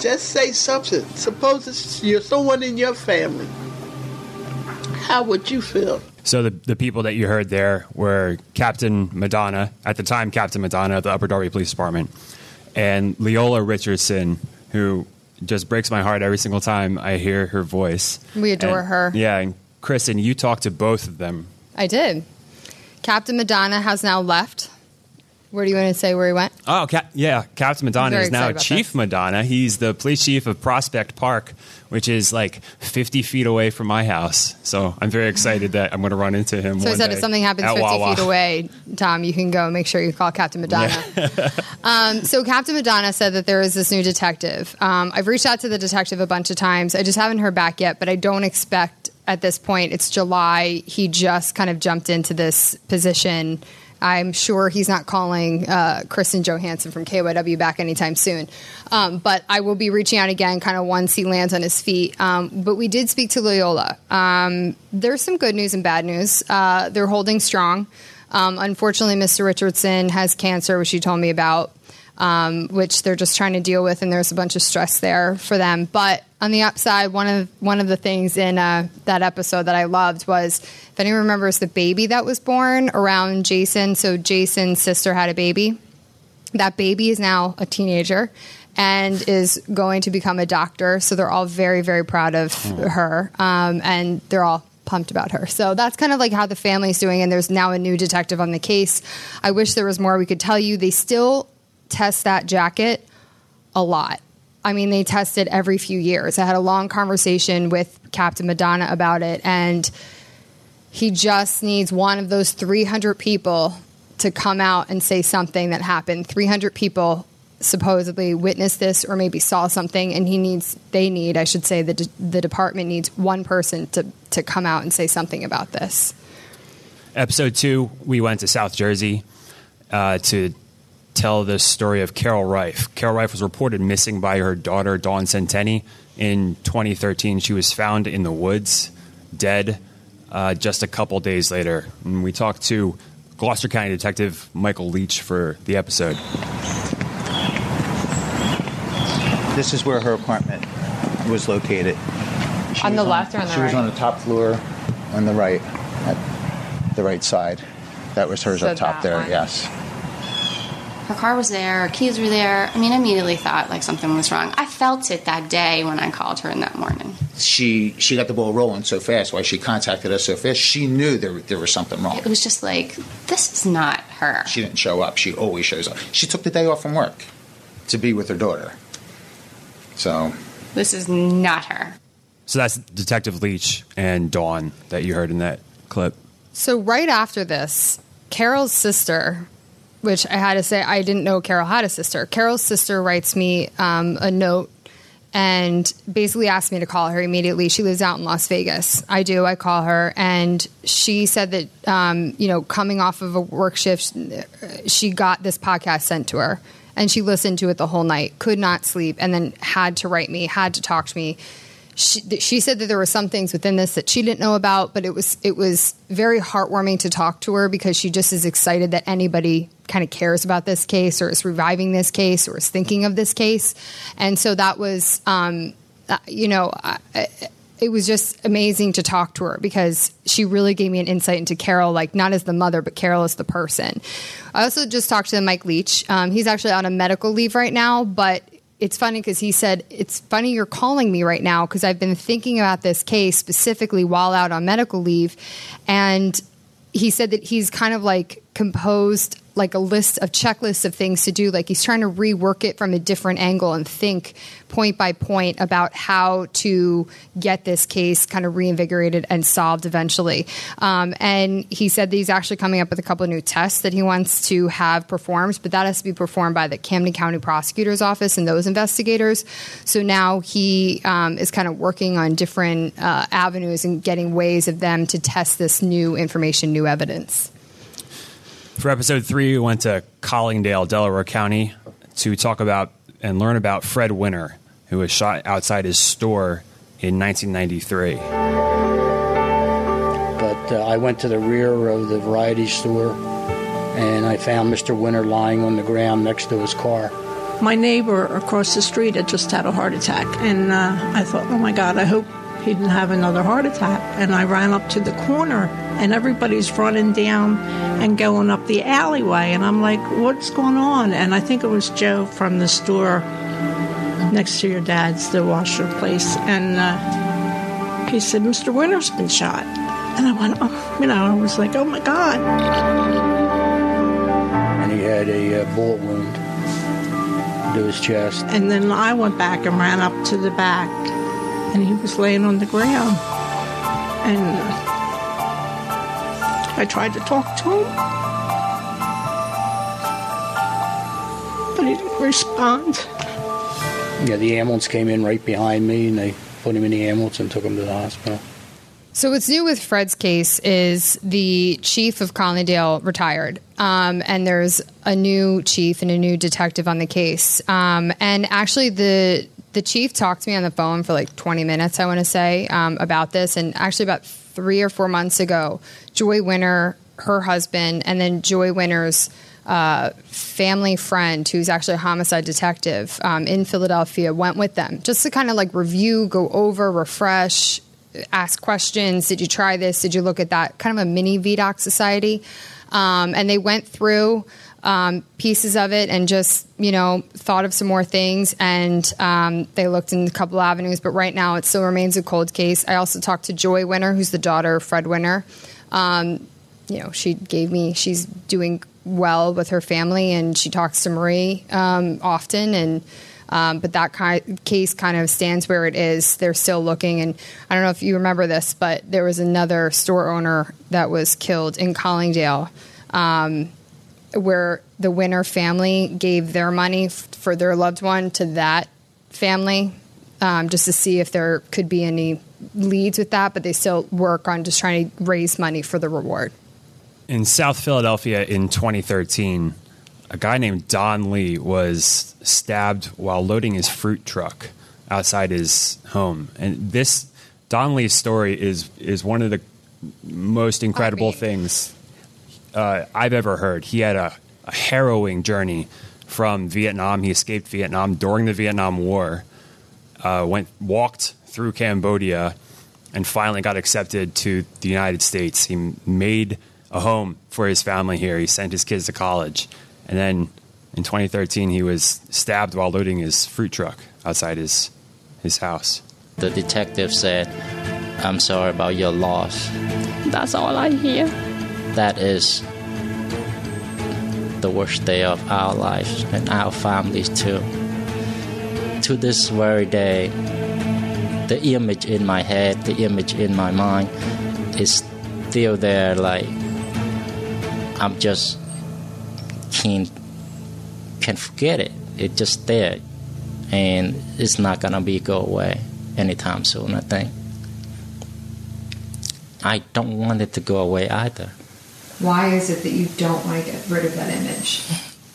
E: Just say something. Suppose it's you're someone in your family. How would you feel?
A: So the the people that you heard there were Captain Madonna at the time, Captain Madonna of the Upper Darby Police Department, and Leola Richardson, who just breaks my heart every single time I hear her voice.
B: We adore
A: And-
B: her.
A: Yeah, and Kristen, you talked to both of them.
B: I did. Captain Madonna has now left. Where do you want to say where he went?
A: Oh, Cap- yeah, Captain Madonna is now Chief Madonna. He's the police chief of Prospect Park, which is like 50 feet away from my house. So I'm very excited that I'm going to run into him.
B: So I said if something happens 50
A: Wawa.
B: feet away, Tom, you can go and make sure you call Captain Madonna. um, so Captain Madonna said that there is this new detective. Um, I've reached out to the detective a bunch of times. I just haven't heard back yet, but I don't expect at this point, it's July. He just kind of jumped into this position. I'm sure he's not calling uh, Kristen Johansson from KYW back anytime soon. Um, but I will be reaching out again kind of once he lands on his feet. Um, but we did speak to Leola. Um, there's some good news and bad news. Uh, they're holding strong. Um, unfortunately, Mr. Richardson has cancer, which he told me about, um, which they're just trying to deal with, and there's a bunch of stress there for them. But on the upside, one of one of the things in uh, that episode that I loved was, if anyone remembers the baby that was born around Jason. So Jason's sister had a baby. That baby is now a teenager and is going to become a doctor. So they're all very, very proud of her, um, and they're all pumped about her. So that's kind of like how the family's doing. And there's now a new detective on the case. I wish there was more we could tell you. They still test that jacket a lot. I mean, they test it every few years. I had a long conversation with Captain Madonna about it, and he just needs one of those 300 people to come out and say something that happened. 300 people supposedly witnessed this or maybe saw something, and he needs, they need, I should say, the, de- the department needs one person to, to come out and say something about this.
A: Episode two, we went to South Jersey uh, to tell the story of Carol Rife. Carol Rife was reported missing by her daughter, Dawn Centeni, in 2013. She was found in the woods, dead, uh, just a couple days later. And we talked to Gloucester County Detective Michael Leach for the episode.
L: This is where her apartment was located.
B: On the
L: was
B: left or on the
L: She was on the top floor on the right, at the right side. That was hers
M: So
L: up top there,
M: one.
L: yes.
M: Her car was there, her keys were there. I mean, I immediately thought like something was wrong. I felt it that day when I called her in that morning.
L: She she got the ball rolling so fast. Why she contacted us so fast? She knew there there was something wrong.
M: It was just like, this is not her.
L: She didn't show up. She always shows up. She took the day off from work to be with her daughter. So
M: This is not her.
A: So that's Detective Leach and Dawn that you heard in that clip.
B: So right after this, Carol's sister, which I had to say I didn't know Carol had a sister. Carol's sister writes me um, a note and basically asked me to call her immediately. She lives out in Las Vegas. I do. I call her, and she said that um, you know, coming off of a work shift, she got this podcast sent to her, and she listened to it the whole night. Could not sleep, and then had to write me, had to talk to me she, she said that there were some things within this that she didn't know about, but it was it was very heartwarming to talk to her because she just is excited that anybody kind of cares about this case or is reviving this case or is thinking of this case, and so that was, um, uh, you know. I, it was just amazing to talk to her because she really gave me an insight into Carol, like not as the mother, but Carol as the person. I also just talked to Mike Leach. Um, he's actually on a medical leave right now, but it's funny because he said, It's funny you're calling me right now because I've been thinking about this case specifically while out on medical leave. And he said that he's kind of like composed like a list of checklists of things to do. Like he's trying to rework it from a different angle and think point by point about how to get this case kind of reinvigorated and solved eventually. Um, and he said that he's actually coming up with a couple of new tests that he wants to have performed, but that has to be performed by the Camden County Prosecutor's Office and those investigators. So now he um, is kind of working on different uh, avenues and getting ways of them to test this new information, new evidence.
A: For episode three, we went to Collingdale, Delaware County, to talk about and learn about Fred Winter, who was shot outside his store in 1993.
N: But uh, I went to the rear of the variety store and I found Mr. Winter lying on the ground next to his car.
O: My neighbor across the street had just had a heart attack, and uh, I thought, oh my God, I hope he didn't have another heart attack. And I ran up to the corner, and everybody's running down and going up the alleyway. And I'm like, what's going on? And I think it was Joe from the store next to your dad's, the washer place. And uh, he said, Mr. Winter's been shot. And I went, oh, you know, I was like, oh my God.
N: And he had a uh, bullet wound to his chest.
O: And then I went back and ran up to the back, and he was laying on the ground. And I tried to talk to him, but he didn't respond.
N: Yeah, the ambulance came in right behind me, and they put him in the ambulance and took him to the hospital.
B: So what's new with Fred's case is the chief of Collingdale retired, um, and there's a new chief and a new detective on the case. Um, and actually, the the chief talked to me on the phone for like 20 minutes, I want to say, um, about this. And actually, about three or four months ago, Joy Winter, her husband, and then Joy Winter's uh, family friend, who's actually a homicide detective um, in Philadelphia, went with them just to kind of like review, go over, refresh, ask questions. Did you try this? Did you look at that? Kind of a mini Vidocq society. Um, and they went through um, pieces of it and just, you know, thought of some more things. And um, they looked in a couple avenues, but right now it still remains a cold case. I also talked to Joy Winter, who's the daughter of Fred Winter. Um, you know, she gave me, she's doing well with her family and she talks to Marie um, often. And, um, but that ki- case kind of stands where it is. They're still looking, and I don't know if you remember this, but there was another store owner that was killed in Collingdale, um, where the Winter family gave their money f- for their loved one to that family, um, just to see if there could be any leads with that. But they still work on just trying to raise money for the reward.
A: In South Philadelphia in 2013, a guy named Don Lee was stabbed while loading his fruit truck outside his home. And this Don Lee's story is is one of the most incredible things uh, I've ever heard. He had a, a, harrowing journey from Vietnam. He escaped Vietnam during the Vietnam War. Uh, went walked through Cambodia and finally got accepted to the United States. He made a home for his family here. He sent his kids to college. And then in 2013, he was stabbed while loading his fruit truck outside his, his house.
P: The detective said, I'm sorry about your loss.
Q: That's all I hear.
P: That is the worst day of our lives and our families too. To this very day, the image in my head, the image in my mind is still there. Like, I'm just can't can forget it. It's just there, and it's not gonna be go away anytime soon. I think. I don't want it to go away either.
B: Why is it that you don't want to get rid of that image?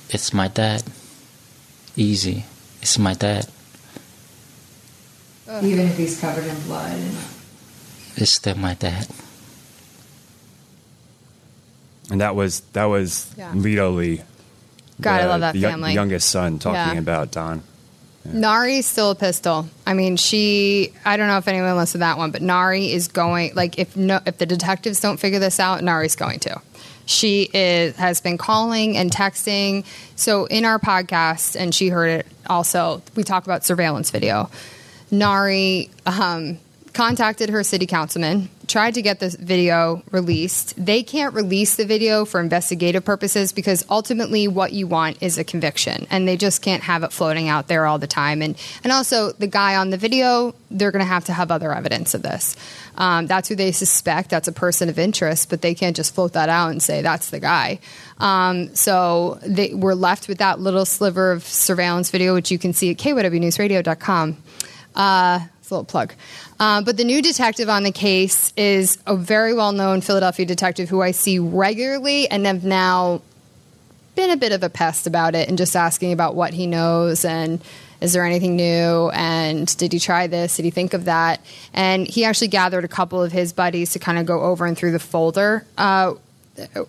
P: It's my dad. Easy. It's my dad.
B: Even if he's covered in blood.
P: It's still my dad.
A: And that was that was
B: Yeah.
A: Lito Lee.
B: God, I
A: the-
B: love that
A: the
B: family.
A: The youngest son talking
B: Yeah.
A: about Don.
B: Nari's still a pistol. I mean, she. I don't know if anyone listens to that one, but Nari is going. Like, if no, if the detectives don't figure this out, Nari's going to. She is has been calling and texting. So in our podcast, and she heard it also. We talk about surveillance video. Nari um, contacted her city councilman, tried to get this video released. They can't release the video for investigative purposes because ultimately what you want is a conviction, and they just can't have it floating out there all the time. And and also the guy on the video, they're going to have to have other evidence of this. Um, that's who they suspect. That's a person of interest, but they can't just float that out and say that's the guy. Um, so they, we're left with that little sliver of surveillance video, which you can see at kywnewsradio.com. Uh, it's a little plug. Uh, but the new detective on the case is a very well known Philadelphia detective who I see regularly and have now been a bit of a pest about it and just asking about what he knows and is there anything new and did he try this? Did he think of that? And he actually gathered a couple of his buddies to kind of go over and through the folder uh,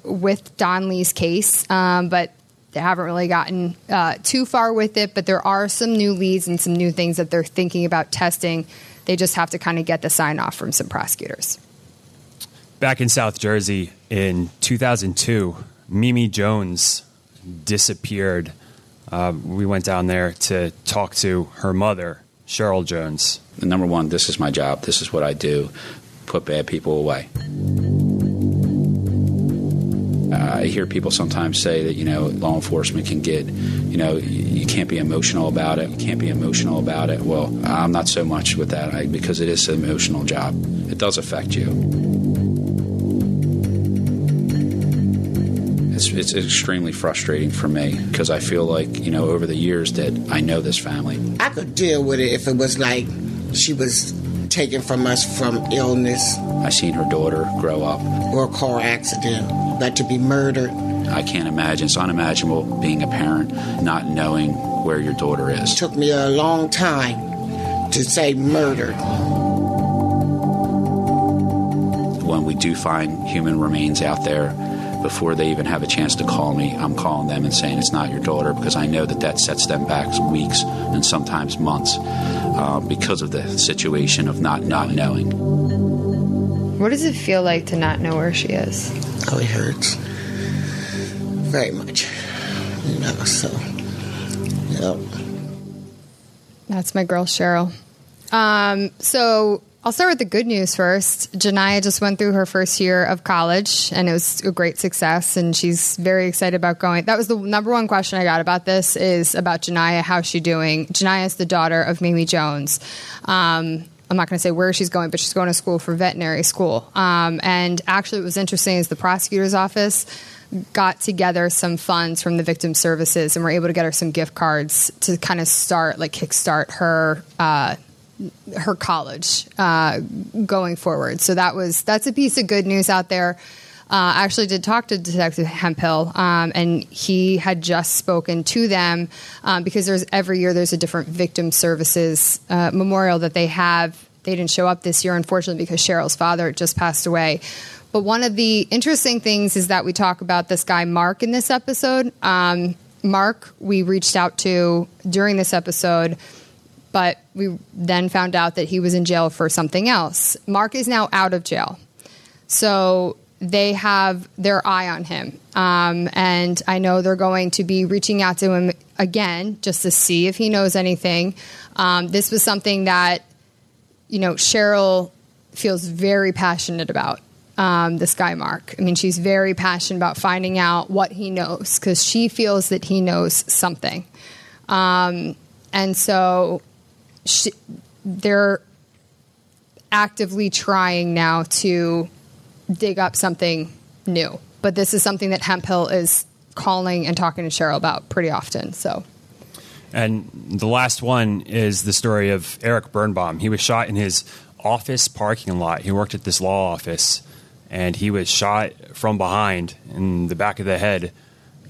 B: with don lee's case um, but they haven't really gotten uh, too far with it but there are some new leads and some new things that they're thinking about testing they just have to kind of get the sign off from some prosecutors
A: Back in South Jersey in 2002, Mimi Jones disappeared. Uh, we went down there to talk to her mother, Cheryl Jones.
R: Number one, this is my job. This is what I do. Put bad people away. Uh, I hear people sometimes say that you know law enforcement can get, you know, you, can't be emotional about it. You can't be emotional about it. Well, I'm not so much with that I, because it is an emotional job. It does affect you. It's, it's extremely frustrating for me because I feel like you know over the years that I know this family.
S: I could deal with it if it was like she was taken from us from illness
R: I seen her daughter grow up.
S: or a car accident, but to be murdered.
R: I can't imagine. It's unimaginable being a parent not knowing where your daughter is.
S: It Took me a long time to say murdered.
R: When we do find human remains out there, before they even have a chance to call me, I'm calling them and saying it's not your daughter because I know that that sets them back weeks and sometimes months uh, because of the situation of not not knowing.
B: what does it feel like to not know where she is
S: Oh, it hurts very much. You know, so, yep.
B: That's my girl Cheryl. Um, so I'll start with the good news first. Janaya just went through her first year of college, and it was a great success. And she's very excited about going. That was the number one question I got about this is about Janaya. How's she doing? Janaya is the daughter of Mimi Jones. Um, I'm not going to say where she's going, but she's going to school for veterinary school. Um, and actually, what was interesting is the prosecutor's office got together some funds from the victim services and were able to get her some gift cards to kind of start, like, kickstart her. Uh, her college uh, going forward. So that was that's a piece of good news out there. Uh, I actually did talk to Detective Hemphill, um, and he had just spoken to them um, because there's every year there's a different victim services uh, memorial that they have. They didn't show up this year, unfortunately, because Cheryl's father just passed away. But one of the interesting things is that we talk about this guy Mark in this episode. Um, Mark, we reached out to during this episode but we then found out that he was in jail for something else. Mark is now out of jail. So they have their eye on him. Um, and I know they're going to be reaching out to him again just to see if he knows anything. Um, this was something that, you know, Cheryl feels very passionate about. Um, this guy, Mark. I mean, she's very passionate about finding out what he knows because she feels that he knows something. Um, and so she, they're actively trying now to dig up something new. But this is something that Hemphill is calling and talking to Cheryl about pretty often. So
A: And the last one is the story of Eric Birnbaum. He was shot in his office parking lot. He worked at this law office, and he was shot from behind in the back of the head.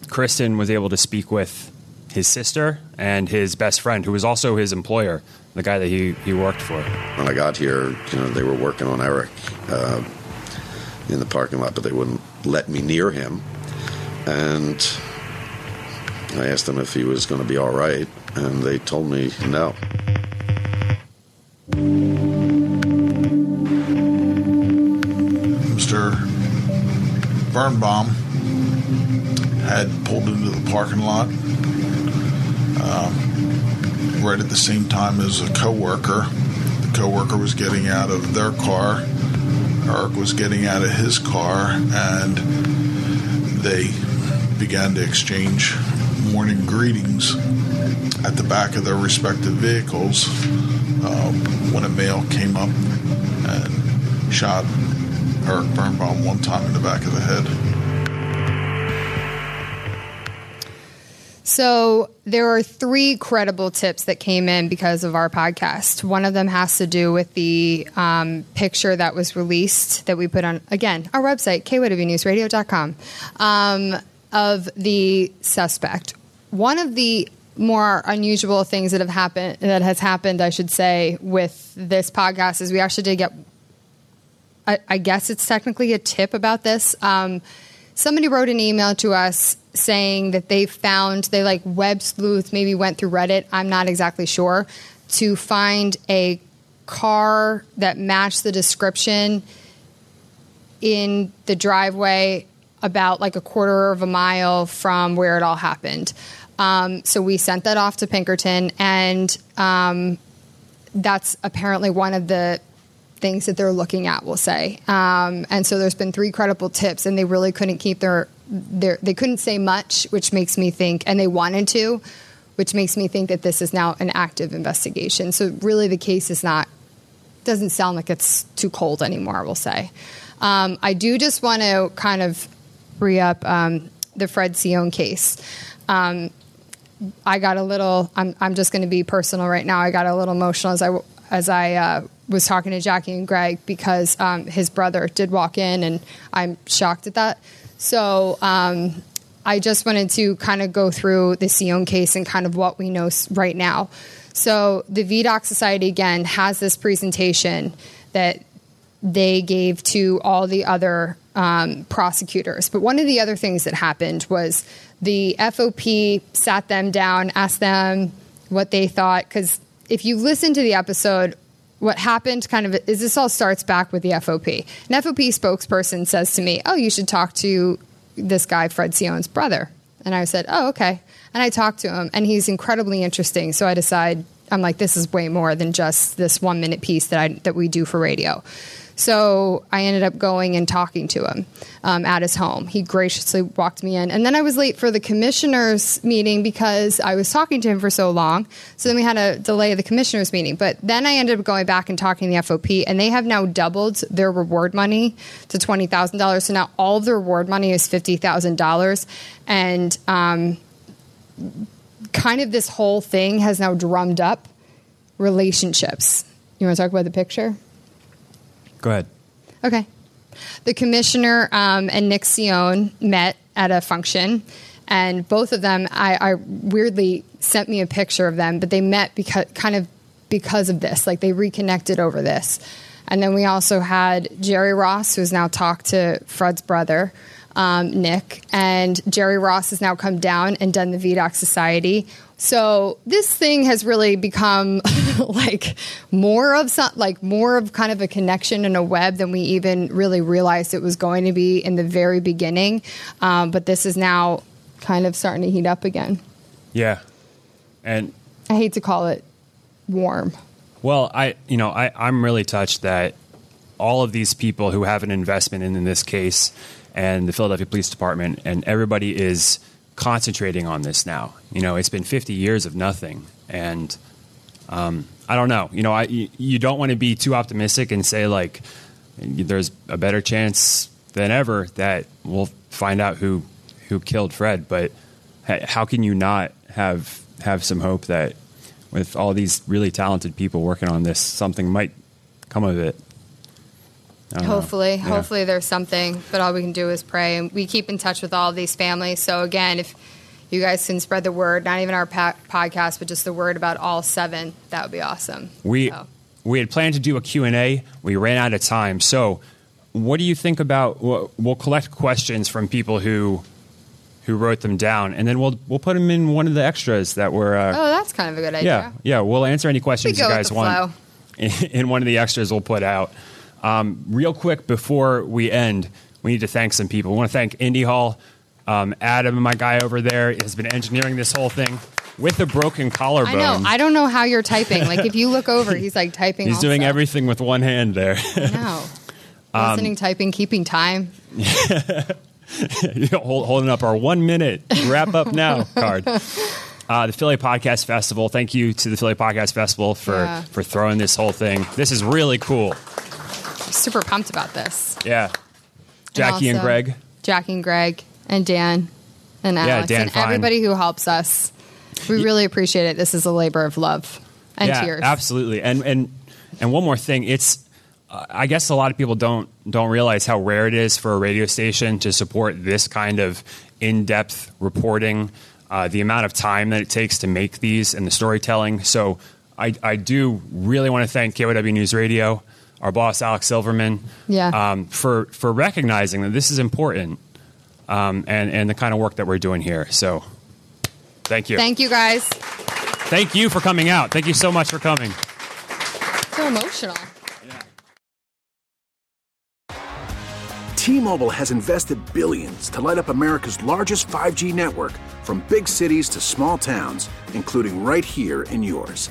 A: Kristen was able to speak with his sister and his best friend, who was also his employer, the guy that he, he worked for.
T: When I got here, you know, they were working on Eric uh, in the parking lot, but they wouldn't let me near him. And I asked them if he was going to be all right, and they told me no.
U: Mr. Birnbaum had pulled into the parking lot um, right at the same time as a coworker. The coworker was getting out of their car. Eric was getting out of his car, and they began to exchange morning greetings at the back of their respective vehicles um, when a male came up and shot Eric Birnbaum one time in the back of the head.
B: So there are three credible tips that came in because of our podcast. One of them has to do with the um, picture that was released that we put on, again, our website, kywnewsradio.com, um, of the suspect. One of the more unusual things that have happened, that has happened, I should say, with this podcast is we actually did get, I, I guess it's technically a tip about this. Um, somebody wrote an email to us saying that they found they like web sleuth maybe went through reddit i'm not exactly sure to find a car that matched the description in the driveway about like a quarter of a mile from where it all happened um, so we sent that off to pinkerton and um, that's apparently one of the things that they're looking at, we'll say. Um, and so there's been three credible tips, and they really couldn't keep their, their, they couldn't say much, which makes me think, and they wanted to, which makes me think that this is now an active investigation. So really the case is not, doesn't sound like it's too cold anymore, we'll say. Um, I do just want to kind of re up um, the Fred Sion case. Um, I got a little. I'm. I'm just going to be personal right now. I got a little emotional as I as I uh, was talking to Jacque and Greg because um, his brother did walk in, and I'm shocked at that. So um, I just wanted to kind of go through the Sion case and kind of what we know right now. So the Vidocq Society again has this presentation that they gave to all the other um, prosecutors. But one of the other things that happened was the FOP sat them down, asked them what they thought. Because if you listen to the episode, what happened kind of is this all starts back with the FOP. An FOP spokesperson says to me, Oh, you should talk to this guy, Fred Sion's brother. And I said, Oh, okay. And I talked to him, and he's incredibly interesting. So I decide, I'm like, this is way more than just this one minute piece that I that we do for radio. So I ended up going and talking to him um, at his home. He graciously walked me in. And then I was late for the commissioners' meeting because I was talking to him for so long. So then we had a delay of the commissioners' meeting. But then I ended up going back and talking to the FOP, and they have now doubled their reward money to $20,000. So now all of the reward money is $50,000. And um, kind of this whole thing has now drummed up relationships. You want to talk about the picture?
A: Go ahead.
B: Okay. The commissioner um, and Nick Sion met at a function, and both of them, I, I weirdly sent me a picture of them, but they met because kind of because of this. Like they reconnected over this. And then we also had Jerry Ross, who has now talked to Fred's brother, um, Nick, and Jerry Ross has now come down and done the Vidocq Society. So this thing has really become like more of some, like more of kind of a connection and a web than we even really realized it was going to be in the very beginning. Um, but this is now kind of starting to heat up again.
A: Yeah. And
B: I hate to call it warm.
A: Well, I you know I I'm really touched that all of these people who have an investment in, in this case and the Philadelphia Police Department and everybody is concentrating on this now. You know, it's been 50 years of nothing, and um, I don't know. You know, I you, don't want to be too optimistic and say like there's a better chance than ever that we'll find out who who killed Fred. But how can you not have have some hope that with all these really talented people working on this, something might come of it? Know.
B: Hopefully,
A: Yeah.
B: hopefully there's something, but all we can do is pray. And we keep in touch with all these families. So again, if you guys can spread the word, not even our pa- podcast, but just the word about all seven, that would be awesome.
A: We
B: So.
A: we had planned to do a Q&A. We ran out of time. So, what do you think about we'll we'll collect questions from people who who wrote them down and then we'll we'll put them in one of the extras that were uh,
B: Oh, that's kind of a good idea.
A: yeah, yeah, we'll answer any questions you guys want in, in one of the extras we'll put out. Um, real quick before we end, we need to thank some people. We want to thank Indy Hall. Um, Adam, my guy over there, has been engineering this whole thing with a broken collarbone.
B: I know. I don't know how you're typing. Like if you look over, he's like typing.
A: He's doing everything with one hand there.
B: No.
A: Um,
B: Listening, typing, keeping time.
A: Hold, holding up our one minute wrap up now card. Uh, the Philly Podcast Festival. Thank you to the Philly Podcast Festival for
B: Yeah.
A: for throwing this whole thing. This is really cool.
B: Super pumped about this.
A: Yeah, Jacque and,
B: also
A: Greg.
B: Jacque and Greg and Dan and
A: Yeah,
B: Alex
A: Dan
B: and
A: Fine.
B: everybody who helps us. We really appreciate it. This is a labor of love and
A: yeah,
B: tears.
A: absolutely. And and and one more thing, it's uh, I guess a lot of people don't don't realize how rare it is for a radio station to support this kind of in depth reporting. Uh, the amount of time that it takes to make these and the storytelling. So I, I do really want to thank KYW News Radio, our boss Alex Silverman,
B: Yeah.
A: um, for for recognizing that this is important um, and and the kind of work that we're doing here. So thank you.
B: Thank you guys.
A: Thank you for coming out. Thank you so much for coming.
B: So emotional.
V: T-Mobile has invested billions to light up America's largest 5G network from big cities to small towns, including right here in yours.